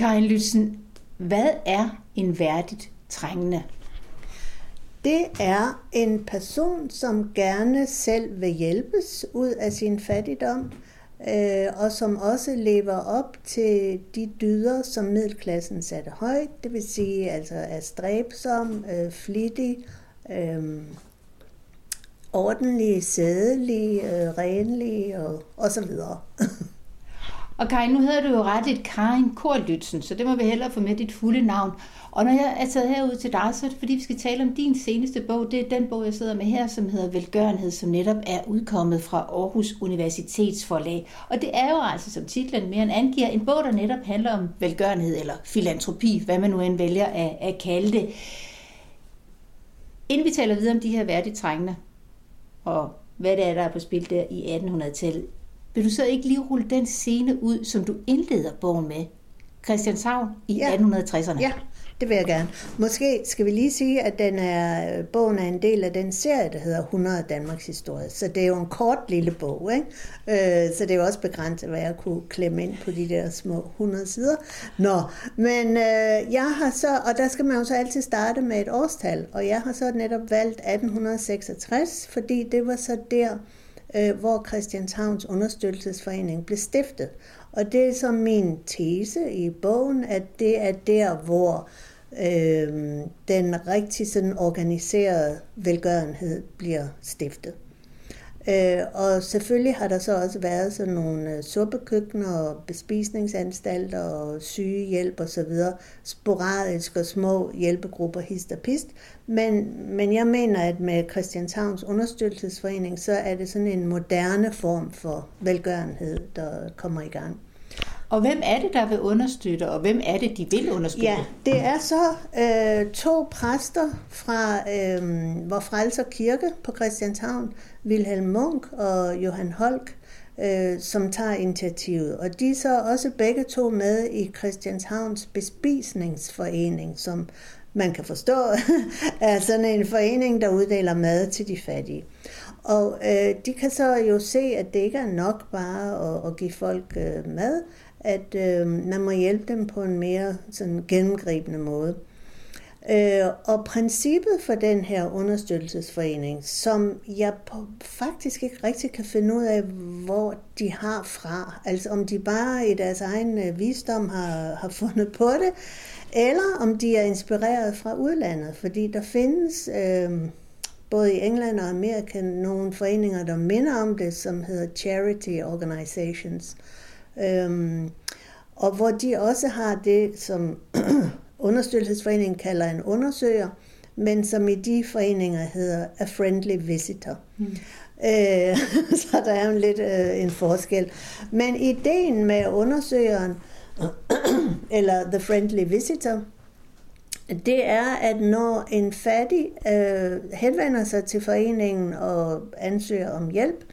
Karin Lytzen, hvad er en værdigt trængende? Det er en person, som gerne selv vil hjælpes ud af sin fattigdom, øh, og som også lever op til de dyder, som middelklassen satte højt. Det vil sige, altså er stræbsom, øh, flittig, øh, ordentlig, sædelig, øh, renlig og, og så videre. Og Karin, nu hedder du jo retligt Karin Korlytsen, så det må vi hellere få med dit fulde navn. Og når jeg er taget herud til dig, så er det fordi, vi skal tale om din seneste bog. Det er den bog, jeg sidder med her, som hedder Velgørenhed, som netop er udkommet fra Aarhus Universitetsforlag. Og det er jo altså, som titlen mere end angiver, en bog, der netop handler om velgørenhed eller filantropi, hvad man nu end vælger at, at kalde det. Inden vi taler videre om de her værdigt trængende, og hvad det er, der er på spil der i 1800-tallet, vil du så ikke lige rulle den scene ud, som du indleder bogen med? Christianshavn i ja. 1860'erne. Ja, det vil jeg gerne. Måske skal vi lige sige, at den er, bogen er en del af den serie, der hedder 100 Danmarks historie. Så det er jo en kort lille bog, ikke? Øh, så det er jo også begrænset, hvad jeg kunne klemme ind på de der små 100 sider. Nå, men øh, jeg har så, og der skal man jo så altid starte med et årstal, og jeg har så netop valgt 1866, fordi det var så der, Øh, hvor Christianshavns Understøttelsesforening blev stiftet. Og det er så min tese i bogen, at det er der, hvor øh, den rigtig sådan organiserede velgørenhed bliver stiftet. Øh, og selvfølgelig har der så også været sådan nogle øh, suppekøkkener og bespisningsanstalter og sygehjælp og så videre, sporadisk og små hjælpegrupper hist og pist. Men, men jeg mener, at med Christianshavns understøttelsesforening, så er det sådan en moderne form for velgørenhed, der kommer i gang. Og hvem er det, der vil understøtte, og hvem er det, de vil understøtte? Ja, det er så øh, to præster fra øh, Vor Frelser Kirke på Christianshavn, Wilhelm Munk og Johan Holk, øh, som tager initiativet. Og de er så også begge to med i Christianshavns Bespisningsforening, som man kan forstå er sådan en forening, der uddeler mad til de fattige. Og øh, de kan så jo se, at det ikke er nok bare at, at give folk øh, mad, at øh, man må hjælpe dem på en mere sådan gennemgribende måde. Øh, og princippet for den her understøttelsesforening, som jeg på, faktisk ikke rigtig kan finde ud af, hvor de har fra, altså om de bare i deres egen øh, visdom har, har fundet på det, eller om de er inspireret fra udlandet, fordi der findes øh, både i England og Amerika nogle foreninger, der minder om det, som hedder charity organizations. Øhm, og hvor de også har det, som understøttelsesforeningen kalder en undersøger, men som i de foreninger hedder a friendly visitor. Mm. Øh, så der er en lidt øh, en forskel. Men ideen med undersøgeren, eller the friendly visitor, det er, at når en fattig øh, henvender sig til foreningen og ansøger om hjælp,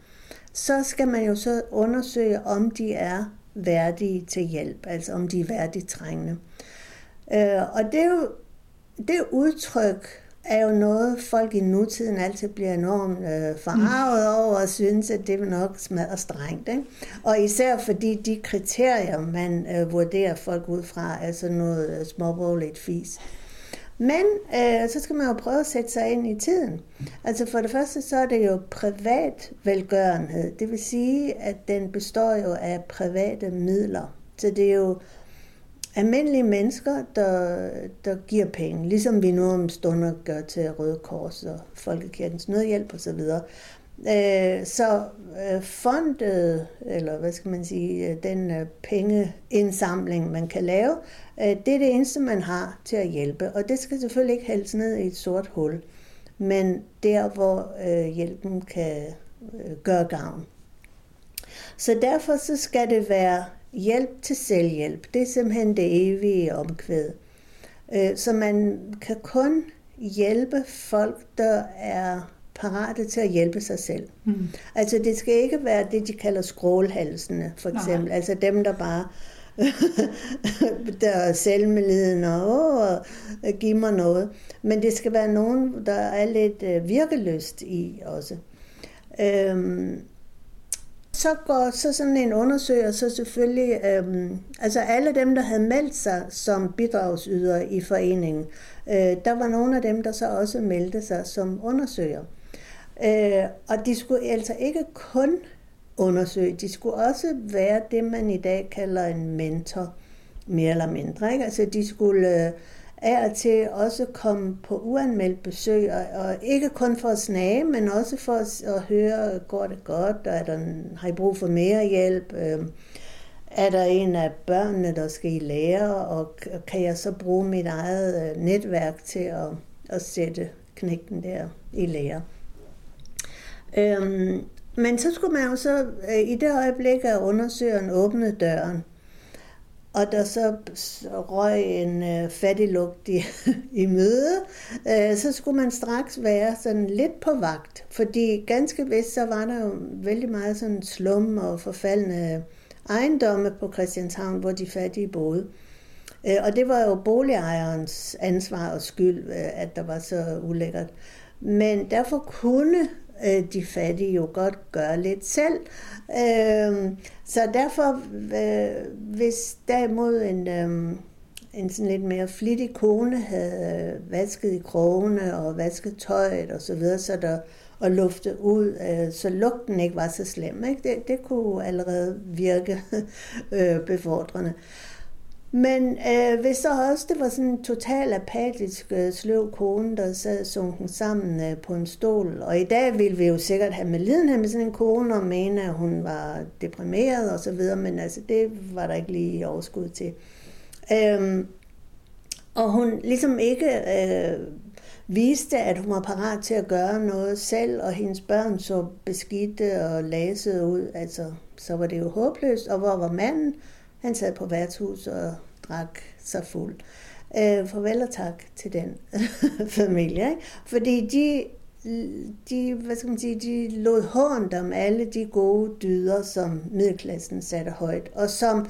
så skal man jo så undersøge, om de er værdige til hjælp, altså om de er værdigt trængende. Øh, og det, er jo, det udtryk er jo noget, folk i nutiden altid bliver enormt øh, forarvet mm. over og synes, at det vil nok smadre strengt. Ikke? Og især fordi de kriterier, man øh, vurderer folk ud fra, er sådan noget øh, småborgerligt fis. Men øh, så skal man jo prøve at sætte sig ind i tiden. Altså for det første, så er det jo privat velgørenhed. Det vil sige, at den består jo af private midler. Så det er jo almindelige mennesker, der, der giver penge, ligesom vi nu om stunder gør til Røde Kors og Folkekirkens Nødhjælp osv. Øh, så øh, fondet, eller hvad skal man sige, øh, øh pengeindsamling, man kan lave, øh, det er det eneste, man har til at hjælpe. Og det skal selvfølgelig ikke hældes ned i et sort hul, men der, hvor øh, hjælpen kan gøre gavn. Så derfor så skal det være hjælp til selvhjælp. Det er simpelthen det evige omkvæd. Så man kan kun hjælpe folk, der er parate til at hjælpe sig selv. Mm. Altså det skal ikke være det, de kalder skrålhalsene, for eksempel. Nej. Altså dem, der bare der er selvmeliden og åh, giv mig noget. Men det skal være nogen, der er lidt øh, virkeløst i også. Øhm, Så går så sådan en undersøger så selvfølgelig, øhm, altså alle dem, der havde meldt sig som bidragsydere i foreningen, øh, der var nogle af dem, der så også meldte sig som undersøger. Øh, og de skulle altså ikke kun undersøge, de skulle også være det, man i dag kalder en mentor, mere eller mindre. Ikke? Altså de skulle øh, af og til også komme på uanmeldt besøg, og, og ikke kun for at snage, men også for at, at høre, går det godt, og er der, har I brug for mere hjælp? Øh, er der en af børnene, der skal i lære, og kan jeg så bruge mit eget øh, netværk til at, at sætte knægten der i lære? Øhm, men så skulle man jo så, øh, i det øjeblik, at undersøgeren åbnede døren, og der så røg en øh, fattiglugt i, i møde, øh, så skulle man straks være sådan lidt på vagt. Fordi ganske vist, så var der jo vældig meget sådan slum og forfaldende ejendomme på Christianshavn, hvor de fattige boede. Øh, og det var jo boligejerens ansvar og skyld, øh, at der var så ulækkert. Men derfor kunne øh, de fattige jo godt gøre lidt selv. Øh, så derfor, øh, hvis derimod en, øh, en sådan lidt mere flittig kone havde vasket i krogene og vasket tøjet og så videre, så der og lufte ud, øh, så lugten ikke var så slem. Ikke? Det, det kunne allerede virke øh, befordrende. Men øh, hvis så også det var sådan en total apatisk øh, sløv kone, der sad sunken sammen øh, på en stol, og i dag ville vi jo sikkert have med lidenhed med sådan en kone og mene, at hun var deprimeret og så videre, men altså det var der ikke lige overskud til. Øhm, og hun ligesom ikke øh, viste, at hun var parat til at gøre noget selv, og hendes børn så beskidte og lasede ud, altså så var det jo håbløst, og hvor var manden? Han sad på værtshus og drak sig fuld. Øh, farvel og tak til den familie. Ikke? Fordi de, de, hvad skal man sige, de lod hånd om alle de gode dyder, som middelklassen satte højt, og som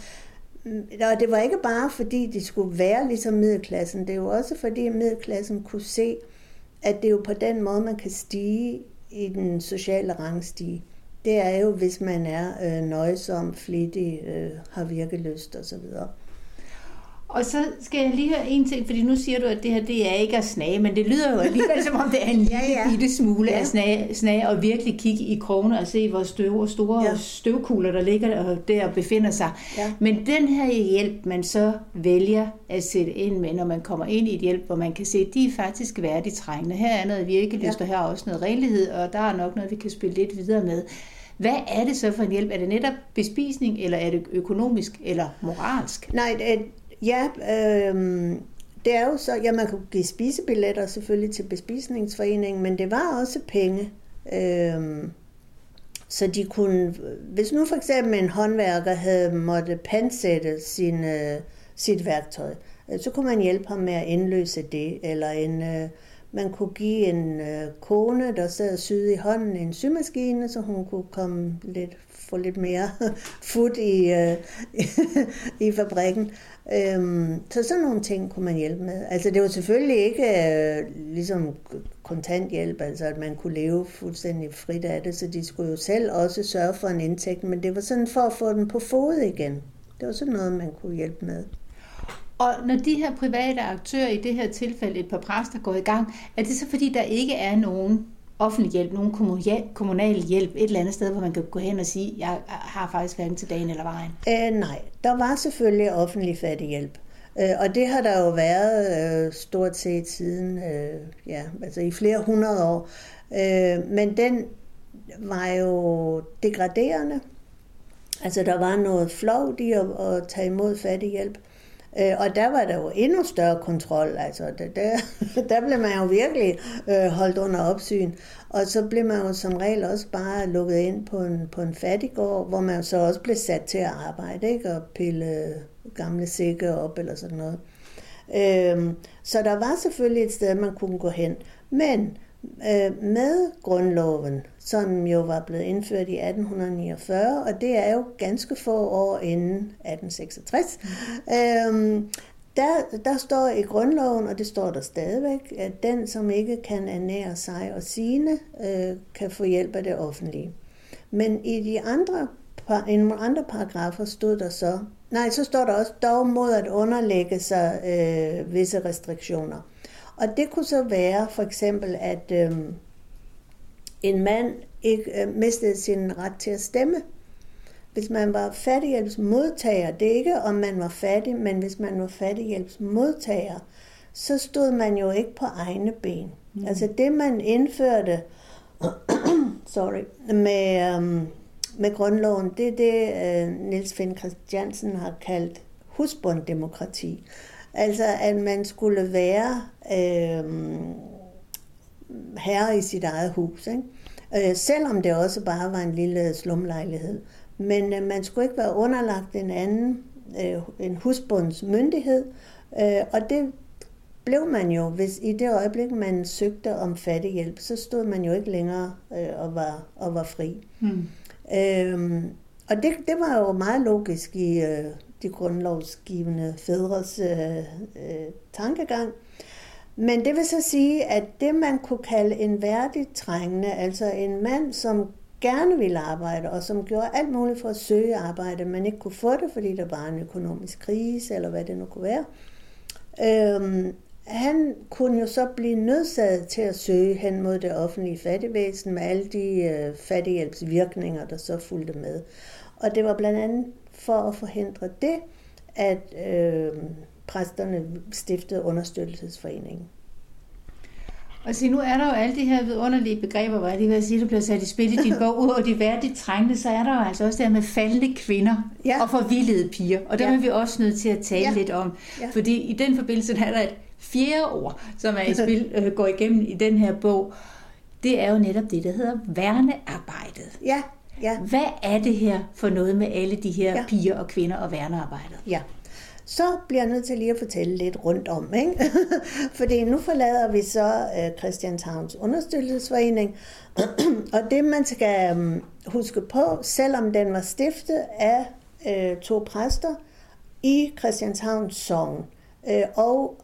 mm, og det var ikke bare fordi, de skulle være ligesom middelklassen, det er jo også fordi middelklassen kunne se, at det er jo på den måde, man kan stige i den sociale rangstige det er jo, hvis man er øh, nøjsom, flittig, øh, har virkelyst osv. Og så skal jeg lige høre en ting, fordi nu siger du, at det her det er ikke at snage, men det lyder jo alligevel som om det er en lille ja, ja. bitte smule ja. at snage, snage og virkelig kigge i krogene og se, hvor støv, store ja. støvkugler der ligger og der befinder sig. Ja. Men den her hjælp, man så vælger at sætte ind med, når man kommer ind i et hjælp, hvor man kan se, at de er faktisk værdigt trængende. Her er noget virkelyst, ja. og her er også noget renlighed, og der er nok noget, vi kan spille lidt videre med. Hvad er det så for en hjælp? Er det netop bespisning, eller er det økonomisk, eller moralsk? Nej, det, ja, øh, det er jo så, ja, man kunne give spisebilletter selvfølgelig til bespisningsforeningen, men det var også penge. Øh, så de kunne, hvis nu for eksempel en håndværker havde måtte pansætte sin, øh, sit værktøj, øh, så kunne man hjælpe ham med at indløse det, eller en, øh, man kunne give en øh, kone, der sad og syede i hånden, en symaskine, så hun kunne komme lidt, få lidt mere fod i, øh, i fabrikken. Øhm, så sådan nogle ting kunne man hjælpe med. Altså det var selvfølgelig ikke øh, ligesom kontanthjælp, altså at man kunne leve fuldstændig frit af det, så de skulle jo selv også sørge for en indtægt, men det var sådan for at få den på fod igen. Det var sådan noget, man kunne hjælpe med. Og når de her private aktører, i det her tilfælde et par præster, går i gang, er det så fordi, der ikke er nogen offentlig hjælp, nogen kommunal hjælp et eller andet sted, hvor man kan gå hen og sige, jeg har faktisk hverken til dagen eller vejen? Æh, nej, der var selvfølgelig offentlig fattighjælp. Øh, og det har der jo været øh, stort set siden, øh, ja, altså i flere hundrede år. Øh, men den var jo degraderende. Altså der var noget flovt i at, at tage imod fattighjælp. Øh, og der var der jo endnu større kontrol. Altså, der, der, der blev man jo virkelig øh, holdt under opsyn. Og så blev man jo som regel også bare lukket ind på en, på en fattigård, hvor man så også blev sat til at arbejde, ikke? Og pille gamle sække op eller sådan noget. Øh, så der var selvfølgelig et sted, man kunne gå hen. Men øh, med grundloven, som jo var blevet indført i 1849, og det er jo ganske få år inden 1866. Øhm, der, der står i grundloven, og det står der stadigvæk, at den, som ikke kan ernære sig og sine, øh, kan få hjælp af det offentlige. Men i de andre, i nogle andre paragrafer stod der så, nej, så står der også dog mod at underlægge sig øh, visse restriktioner. Og det kunne så være for eksempel, at øh, en mand ikke øh, mistede sin ret til at stemme. Hvis man var fattighjælpsmodtager, det er ikke om man var fattig, men hvis man var fattighjælpsmodtager, så stod man jo ikke på egne ben. Mm. Altså det, man indførte sorry, med, um, med grundloven, det er det, uh, Niels Finn Christiansen har kaldt husbunddemokrati. Altså at man skulle være uh, herre i sit eget hus. Ikke? Uh, selvom det også bare var en lille slumlejlighed. Men uh, man skulle ikke være underlagt en anden, uh, en husbunds myndighed. Uh, og det blev man jo, hvis i det øjeblik, man søgte om fattighjælp, så stod man jo ikke længere øh, og, var, og var fri. Hmm. Øhm, og det, det var jo meget logisk i øh, de grundlovsgivende fædres øh, øh, tankegang. Men det vil så sige, at det man kunne kalde en værdig trængende, altså en mand, som gerne ville arbejde, og som gjorde alt muligt for at søge arbejde, men ikke kunne få det, fordi der var en økonomisk krise, eller hvad det nu kunne være, øhm, han kunne jo så blive nødsaget til at søge hen mod det offentlige fattigvæsen med alle de øh, fattighjælpsvirkninger, der så fulgte med. Og det var blandt andet for at forhindre det, at øh, præsterne stiftede understøttelsesforeningen. Og se, nu er der jo alle de her vidunderlige begreber, hvor jeg lige vil sige, der bliver sat i spil i din bog, ud over de værdigt trængte, så er der jo altså også det med faldende kvinder ja. og forvildede piger. Og der ja. er vi også nødt til at tale ja. lidt om. Ja. Fordi i den forbindelse er der et fjerde ord, som er i spil, øh, går igennem i den her bog, det er jo netop det, der hedder værnearbejdet. Ja, ja. Hvad er det her for noget med alle de her ja. piger og kvinder og værnearbejdet? Ja, så bliver jeg nødt til lige at fortælle lidt rundt om. Ikke? Fordi nu forlader vi så uh, Christianshavns understøttelsesforening, og det man skal um, huske på, selvom den var stiftet af uh, to præster i Christianshavns sogn, uh, og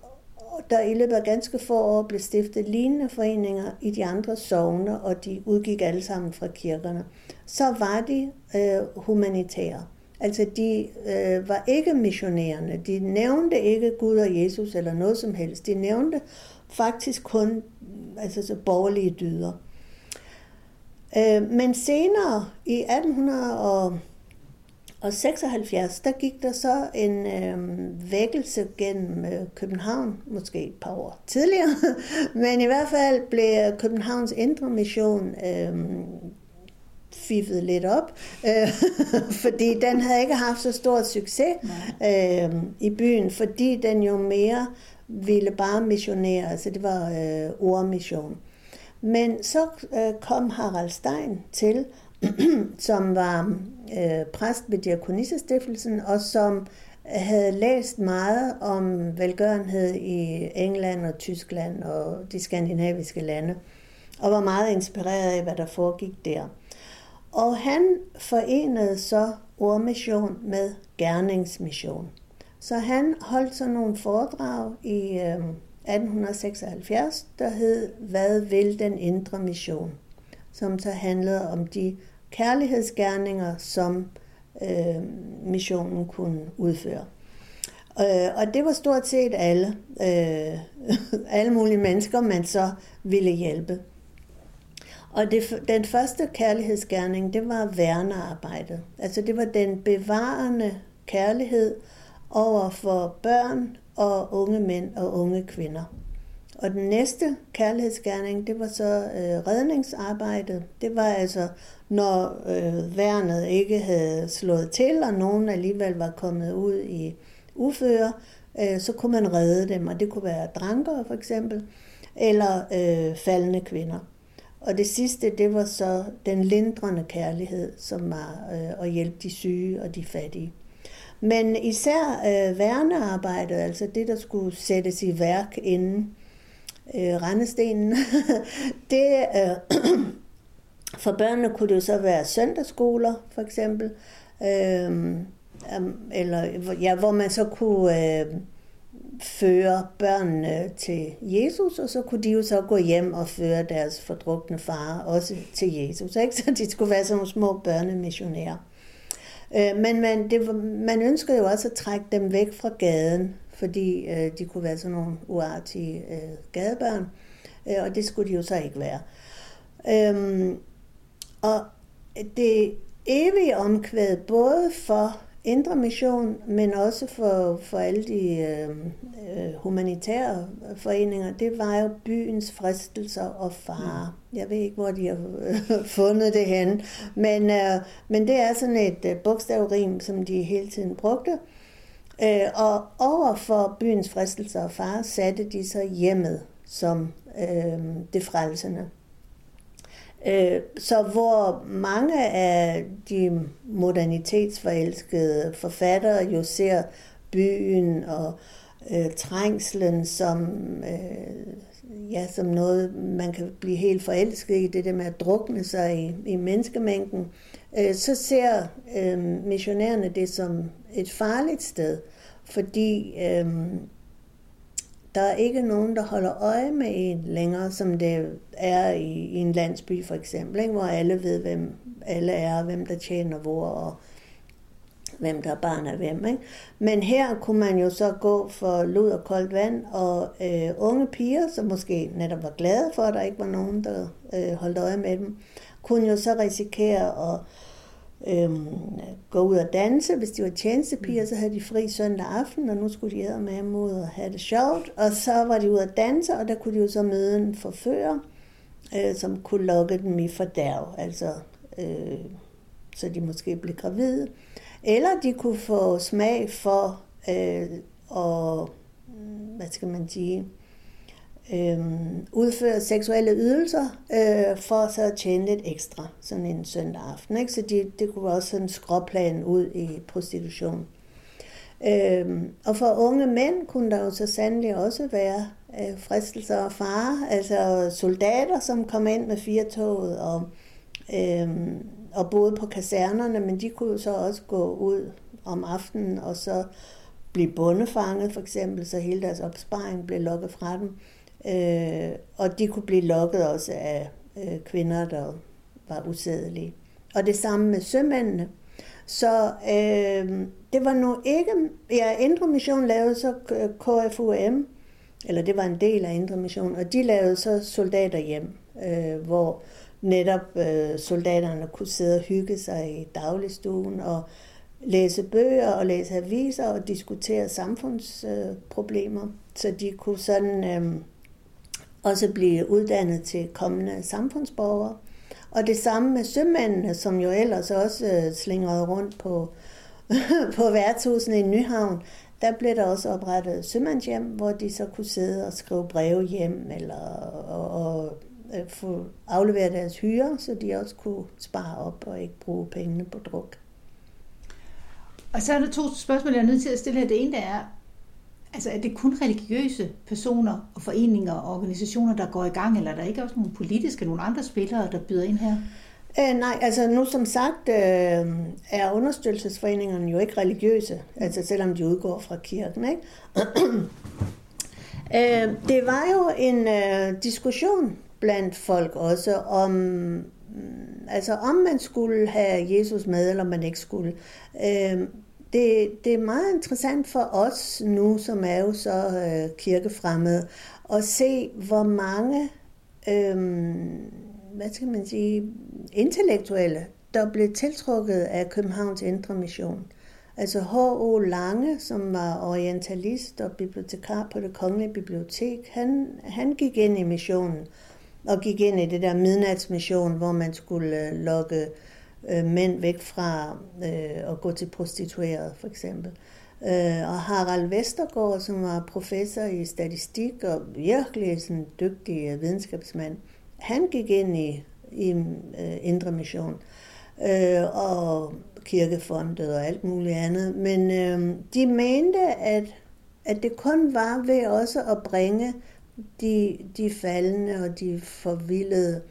der i løbet af ganske få år blev stiftet lignende foreninger i de andre sogne, og de udgik alle sammen fra kirkerne, så var de øh, humanitære. Altså de øh, var ikke missionerende. De nævnte ikke Gud og Jesus eller noget som helst. De nævnte faktisk kun altså, så borgerlige dyder. Øh, men senere i 1800 og og 76, der gik der så en øh, vækkelse gennem øh, København, måske et par år tidligere, men i hvert fald blev Københavns Indre Mission øh, fiffet lidt op, øh, fordi den havde ikke haft så stor succes øh, i byen, fordi den jo mere ville bare missionere, altså det var øh, ordmission. Men så øh, kom Harald Stein til, som var øh, præst ved Diakonissestiftelsen, og som havde læst meget om velgørenhed i England og Tyskland og de skandinaviske lande, og var meget inspireret af, hvad der foregik der. Og han forenede så ordmission med gerningsmission. Så han holdt så nogle foredrag i øh, 1876, der hed Hvad vil den indre mission? Som så handlede om de kærlighedsgerninger, som øh, missionen kunne udføre. Øh, og det var stort set alle, øh, alle mulige mennesker, man så ville hjælpe. Og det, den første kærlighedsgerning, det var værnearbejdet. Altså det var den bevarende kærlighed over for børn og unge mænd og unge kvinder. Og den næste kærlighedsgerning, det var så øh, redningsarbejdet. Det var altså, når øh, værnet ikke havde slået til, og nogen alligevel var kommet ud i uføre, øh, så kunne man redde dem, og det kunne være drankere for eksempel, eller øh, faldende kvinder. Og det sidste, det var så den lindrende kærlighed, som var øh, at hjælpe de syge og de fattige. Men især øh, værnearbejdet, altså det, der skulle sættes i værk inden øh, rendestenen, det, øh, for børnene kunne det jo så være søndagsskoler, for eksempel, øh, eller ja, hvor man så kunne øh, føre børnene til Jesus, og så kunne de jo så gå hjem og føre deres fordrukne far også til Jesus. Ikke? Så de skulle være sådan nogle små børnemissionærer. Øh, men man, det, man ønskede jo også at trække dem væk fra gaden, fordi øh, de kunne være sådan nogle uartige øh, gadebørn, øh, og det skulle de jo så ikke være. Øhm, og det evige omkvæd, både for Indre Mission, men også for, for alle de øh, øh, humanitære foreninger, det var jo byens fristelser og fare. Mm. Jeg ved ikke, hvor de har øh, fundet det hen, men, øh, men det er sådan et øh, bogstavrim, som de hele tiden brugte. Øh, og over for byens fristelser og fare satte de så hjemmet som øh, det frelsende. Øh, så hvor mange af de modernitetsforelskede forfattere jo ser byen og øh, trængslen som, øh, ja, som noget, man kan blive helt forelsket i, det der med at drukne sig i, i menneskemængden, øh, så ser øh, missionærerne det som et farligt sted, fordi øh, der er ikke nogen, der holder øje med en længere, som det er i, i en landsby for eksempel, ikke? hvor alle ved, hvem alle er, hvem der tjener hvor, og hvem der er barn af hvem. Ikke? Men her kunne man jo så gå for lud og koldt vand, og øh, unge piger, som måske netop var glade for, at der ikke var nogen, der øh, holdt øje med dem, kunne jo så risikere at øhm, gå ud og danse. Hvis de var tjenestepiger, så havde de fri søndag aften, og nu skulle de med ham ud og have det sjovt. Og så var de ude at danse, og der kunne de jo så møde en forfører, øh, som kunne lokke dem i fordærv, altså øh, så de måske blev gravide. Eller de kunne få smag for øh, og hvad skal man sige, øh, udføre seksuelle ydelser øh, for så at tjene lidt ekstra sådan en søndag aften. Ikke? Så de, det kunne også sådan en skråplan ud i prostitution. Øh, og for unge mænd kunne der jo så sandelig også være øh, fristelser og fare, altså soldater, som kom ind med firetoget og, øh, og boede på kasernerne, men de kunne jo så også gå ud om aftenen og så blive bundefanget for eksempel, så hele deres opsparing blev lukket fra dem. Øh, og de kunne blive lokket også af øh, kvinder, der var usædelige. Og det samme med sømændene. Så øh, det var nu ikke... Ja, Indre Mission lavede så øh, KFUM, eller det var en del af Indre Mission, og de lavede så soldater hjem, øh, hvor netop øh, soldaterne kunne sidde og hygge sig i dagligstuen og læse bøger og læse aviser og diskutere samfundsproblemer. Øh, så de kunne sådan... Øh, også blive uddannet til kommende samfundsborgere. Og det samme med sømændene, som jo ellers også øh, slingrede rundt på, på værtshusene i Nyhavn. Der blev der også oprettet sømandshjem, hvor de så kunne sidde og skrive breve hjem, eller og, og øh, få afleveret deres hyre, så de også kunne spare op og ikke bruge pengene på druk. Og så er der to spørgsmål, jeg er nødt til at stille her. Det ene er, Altså er det kun religiøse personer og foreninger og organisationer, der går i gang, eller er der ikke også nogle politiske, nogle andre spillere, der byder ind her? Øh, nej, altså nu som sagt øh, er understøttelsesforeningerne jo ikke religiøse, altså selvom de udgår fra kirken. Ikke? øh, det var jo en øh, diskussion blandt folk også om, mm, altså om man skulle have Jesus med, eller man ikke skulle. Øh, det, det er meget interessant for os nu, som er jo så øh, kirkefremmede, at se, hvor mange, øh, hvad skal man sige, intellektuelle, der blev tiltrukket af Københavns Indre Mission. Altså H.O. Lange, som var orientalist og bibliotekar på det kongelige bibliotek, han, han gik ind i missionen og gik ind i det der midnatsmission, hvor man skulle øh, lokke øh, Øh, mænd væk fra øh, at gå til prostitueret, for eksempel. Øh, og Harald Vestergaard, som var professor i statistik og virkelig sådan dygtig øh, videnskabsmand, han gik ind i, i øh, Indre Mission øh, og kirkefondet og alt muligt andet. Men øh, de mente, at, at det kun var ved også at bringe de, de faldende og de forvildede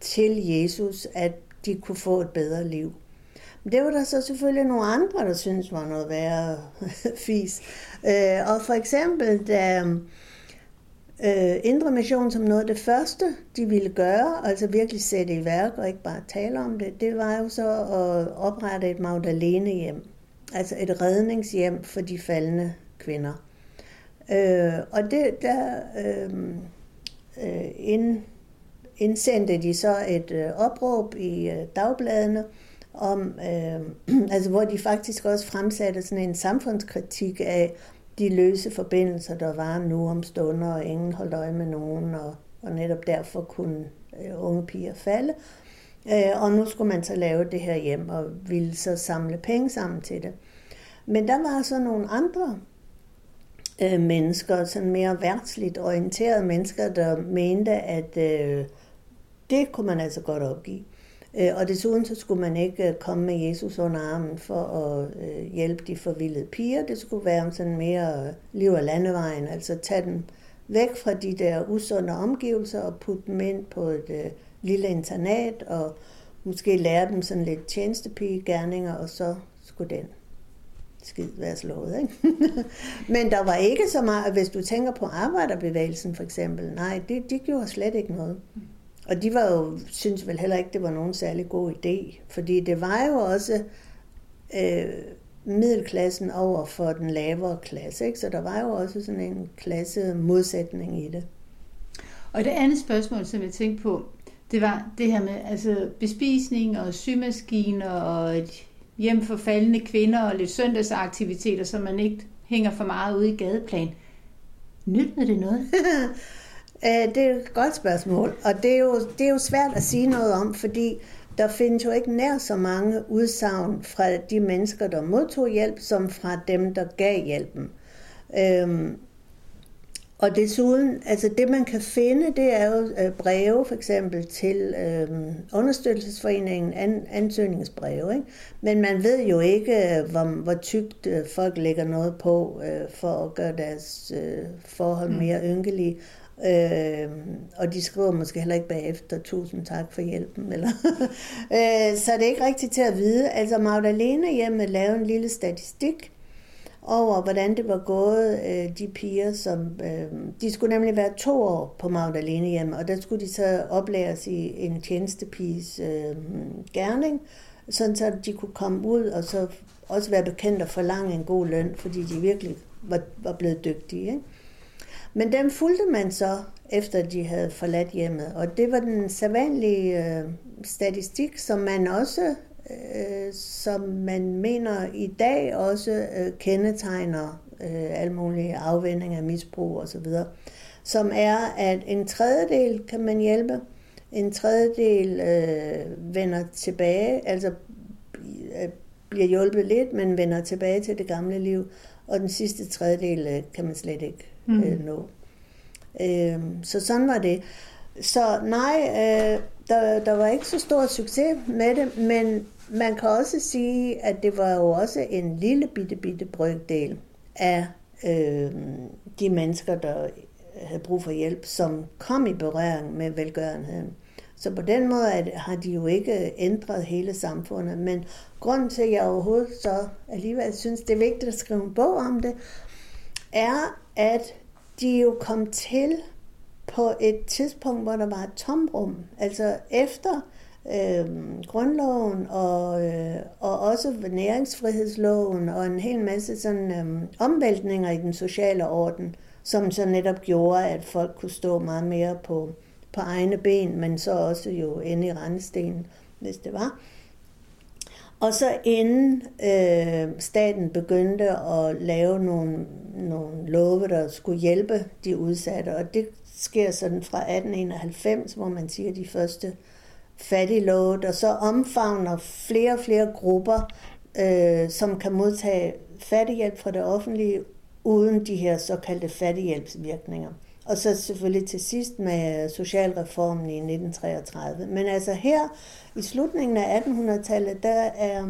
til Jesus, at de kunne få et bedre liv. Men det var der så selvfølgelig nogle andre, der synes var noget værre fis. Øh, og for eksempel, da øh, Indre Mission som noget af det første, de ville gøre, altså virkelig sætte i værk og ikke bare tale om det, det var jo så at oprette et Magdalene-hjem. Altså et redningshjem for de faldende kvinder. Øh, og det, der øh, øh, ind, indsendte de så et øh, opråb i øh, dagbladene, om, øh, altså hvor de faktisk også fremsatte sådan en samfundskritik af de løse forbindelser, der var nu om stunder, og ingen holdt øje med nogen, og, og netop derfor kunne øh, unge piger falde. Øh, og nu skulle man så lave det her hjem, og ville så samle penge sammen til det. Men der var så nogle andre øh, mennesker, sådan mere værtsligt orienterede mennesker, der mente, at øh, det kunne man altså godt opgive. Øh, og desuden så skulle man ikke øh, komme med Jesus under armen for at øh, hjælpe de forvildede piger. Det skulle være sådan mere liv af landevejen, altså tage dem væk fra de der usunde omgivelser og putte dem ind på et lille internat og måske lære dem sådan lidt tjenestepigegærninger, og så skulle den skid være slået. Ikke? Men der var ikke så meget, hvis du tænker på arbejderbevægelsen for eksempel, nej, det, de gjorde slet ikke noget. Og de var jo, synes vel heller ikke, det var nogen særlig god idé, fordi det var jo også øh, middelklassen over for den lavere klasse, ikke? så der var jo også sådan en klasse modsætning i det. Og det andet spørgsmål, som jeg tænkte på, det var det her med altså bespisning og symaskiner og et hjem for faldende kvinder og lidt søndagsaktiviteter, så man ikke hænger for meget ude i gadeplan. Nyttede det noget? Øh, det er et godt spørgsmål, og det er, jo, det er jo svært at sige noget om, fordi der findes jo ikke nær så mange udsagn fra de mennesker, der modtog hjælp, som fra dem, der gav hjælpen. Øhm, og desuden, altså det man kan finde, det er jo øh, breve for eksempel til øh, understøttelsesforeningen, an, ansøgningsbreve. Ikke? Men man ved jo ikke, øh, hvor, hvor tygt øh, folk lægger noget på øh, for at gøre deres øh, forhold mm. mere ynkelige. Øh, og de skriver måske heller ikke bagefter, tusind tak for hjælpen. Eller øh, så det er ikke rigtigt til at vide. Altså Magdalena hjemme lavede en lille statistik over, hvordan det var gået øh, de piger, som... Øh, de skulle nemlig være to år på Magdalene hjemme, og der skulle de så oplæres i en tjenestepiges øh, gerning, sådan så de kunne komme ud og så også være bekendt og forlange en god løn, fordi de virkelig var, var blevet dygtige. Ikke? Men dem fulgte man så, efter de havde forladt hjemmet. Og det var den sædvanlige øh, statistik, som man også, øh, som man mener i dag også øh, kendetegner øh, alle mulige afvendinger af misbrug osv. Som er, at en tredjedel kan man hjælpe, en tredjedel øh, vender tilbage, altså øh, bliver hjulpet lidt, men vender tilbage til det gamle liv, og den sidste tredjedel øh, kan man slet ikke mm. øh, nå. Øh, så sådan var det. Så nej, øh, der, der var ikke så stor succes med det, men man kan også sige, at det var jo også en lille bitte, bitte brøkdel af øh, de mennesker, der havde brug for hjælp, som kom i berøring med velgørenheden. Så på den måde har de jo ikke ændret hele samfundet. Men grunden til, at jeg overhovedet så alligevel synes, det er vigtigt at skrive en bog om det, er, at de jo kom til på et tidspunkt, hvor der var et tomrum. Altså efter øh, grundloven og, øh, og også næringsfrihedsloven og en hel masse sådan øh, omvæltninger i den sociale orden, som så netop gjorde, at folk kunne stå meget mere på, på egne ben, men så også jo inde i randestenen, hvis det var. Og så inden øh, staten begyndte at lave nogle, nogle love, der skulle hjælpe de udsatte, og det sker sådan fra 1891, hvor man siger de første fattige love, der så omfavner flere og flere grupper, øh, som kan modtage fattighjælp fra det offentlige, uden de her såkaldte fattighjælpsvirkninger. Og så selvfølgelig til sidst med socialreformen i 1933. Men altså her i slutningen af 1800-tallet, der er,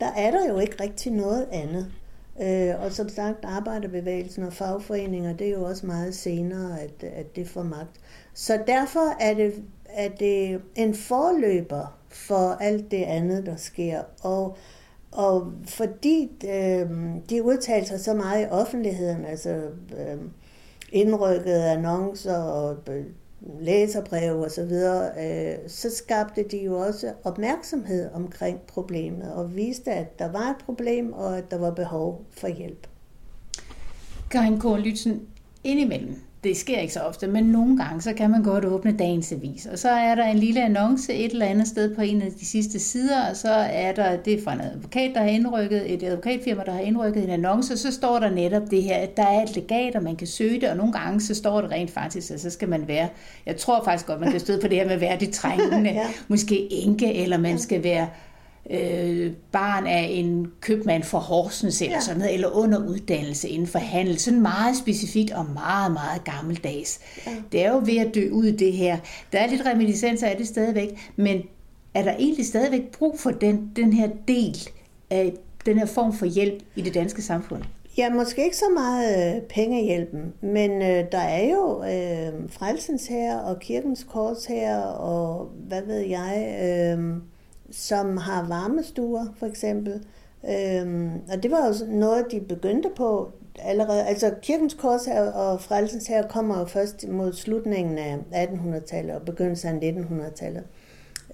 der er der jo ikke rigtig noget andet. Øh, og som sagt, arbejderbevægelsen og fagforeninger, det er jo også meget senere, at, at det får magt. Så derfor er det, er det en forløber for alt det andet, der sker. Og, og fordi øh, de udtaler sig så meget i offentligheden, altså øh, indrykkede annoncer og læserbreve osv., så, øh, så skabte de jo også opmærksomhed omkring problemet og viste, at der var et problem og at der var behov for hjælp. Karin Kåre Lytzen, indimellem, det sker ikke så ofte, men nogle gange, så kan man godt åbne dagens avis. Og så er der en lille annonce et eller andet sted på en af de sidste sider, og så er der, det er fra en advokat, der har indrykket, et advokatfirma, der har indrykket en annonce, og så står der netop det her, at der er et legat, og man kan søge det, og nogle gange så står det rent faktisk, at så skal man være, jeg tror faktisk godt, man kan støde på det her med værdigt trængende, ja. måske enke, eller man skal være øh, barn af en købmand for Horsens eller ja. sådan noget, eller under uddannelse inden for handel. Sådan meget specifikt og meget, meget gammeldags. Ja. Det er jo ved at dø ud det her. Der er lidt reminiscenser af det stadigvæk, men er der egentlig stadigvæk brug for den, den her del af den her form for hjælp i det danske samfund? Ja, måske ikke så meget øh, pengehjælpen, men øh, der er jo øh, frelsens her og kirkens kors her og hvad ved jeg... Øh, som har varmestuer, for eksempel. Øhm, og det var jo noget, de begyndte på allerede. Altså Kirkens Kors her og Frelsens her kommer jo først mod slutningen af 1800-tallet og begyndelsen af 1900-tallet.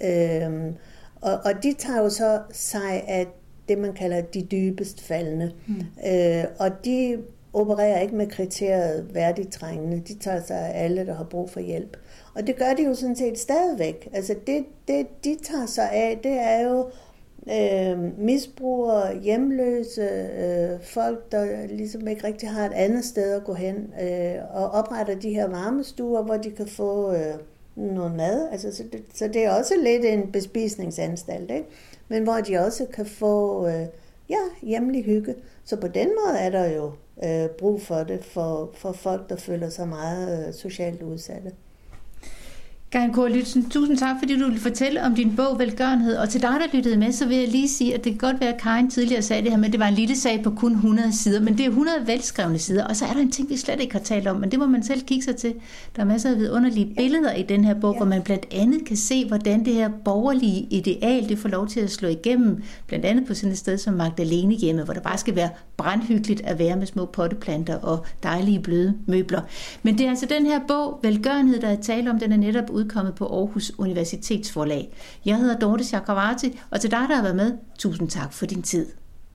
Øhm, og, og de tager jo så sig af det, man kalder de dybest faldende. Mm. Øh, og de opererer ikke med kriteriet værdigt trængende. De tager sig af alle, der har brug for hjælp. Og det gør de jo sådan set stadigvæk. Altså det, det de tager sig af, det er jo øh, misbrugere, hjemløse, øh, folk, der ligesom ikke rigtig har et andet sted at gå hen, øh, og opretter de her varmestuer, hvor de kan få øh, noget mad. Altså, så, det, så det er også lidt en bespisningsanstalt, ikke? men hvor de også kan få øh, ja, hjemlig hygge. Så på den måde er der jo øh, brug for det for, for folk, der føler sig meget øh, socialt udsatte. Karin K. Lytzen, tusind tak, fordi du vil fortælle om din bog Velgørenhed. Og til dig, der lyttede med, så vil jeg lige sige, at det kan godt være, at Karin tidligere sagde det her med, at det var en lille sag på kun 100 sider, men det er 100 velskrevne sider. Og så er der en ting, vi slet ikke har talt om, men det må man selv kigge sig til. Der er masser af vidunderlige billeder i den her bog, ja. hvor man blandt andet kan se, hvordan det her borgerlige ideal, det får lov til at slå igennem, blandt andet på sådan et sted som Magdalene hjemme, hvor der bare skal være brandhyggeligt at være med små potteplanter og dejlige bløde møbler. Men det er altså den her bog, Velgørenhed, der er tale om, den er netop udkommet på Aarhus Universitetsforlag. Jeg hedder Dorte Chakravarti, og til dig, der har været med, tusind tak for din tid.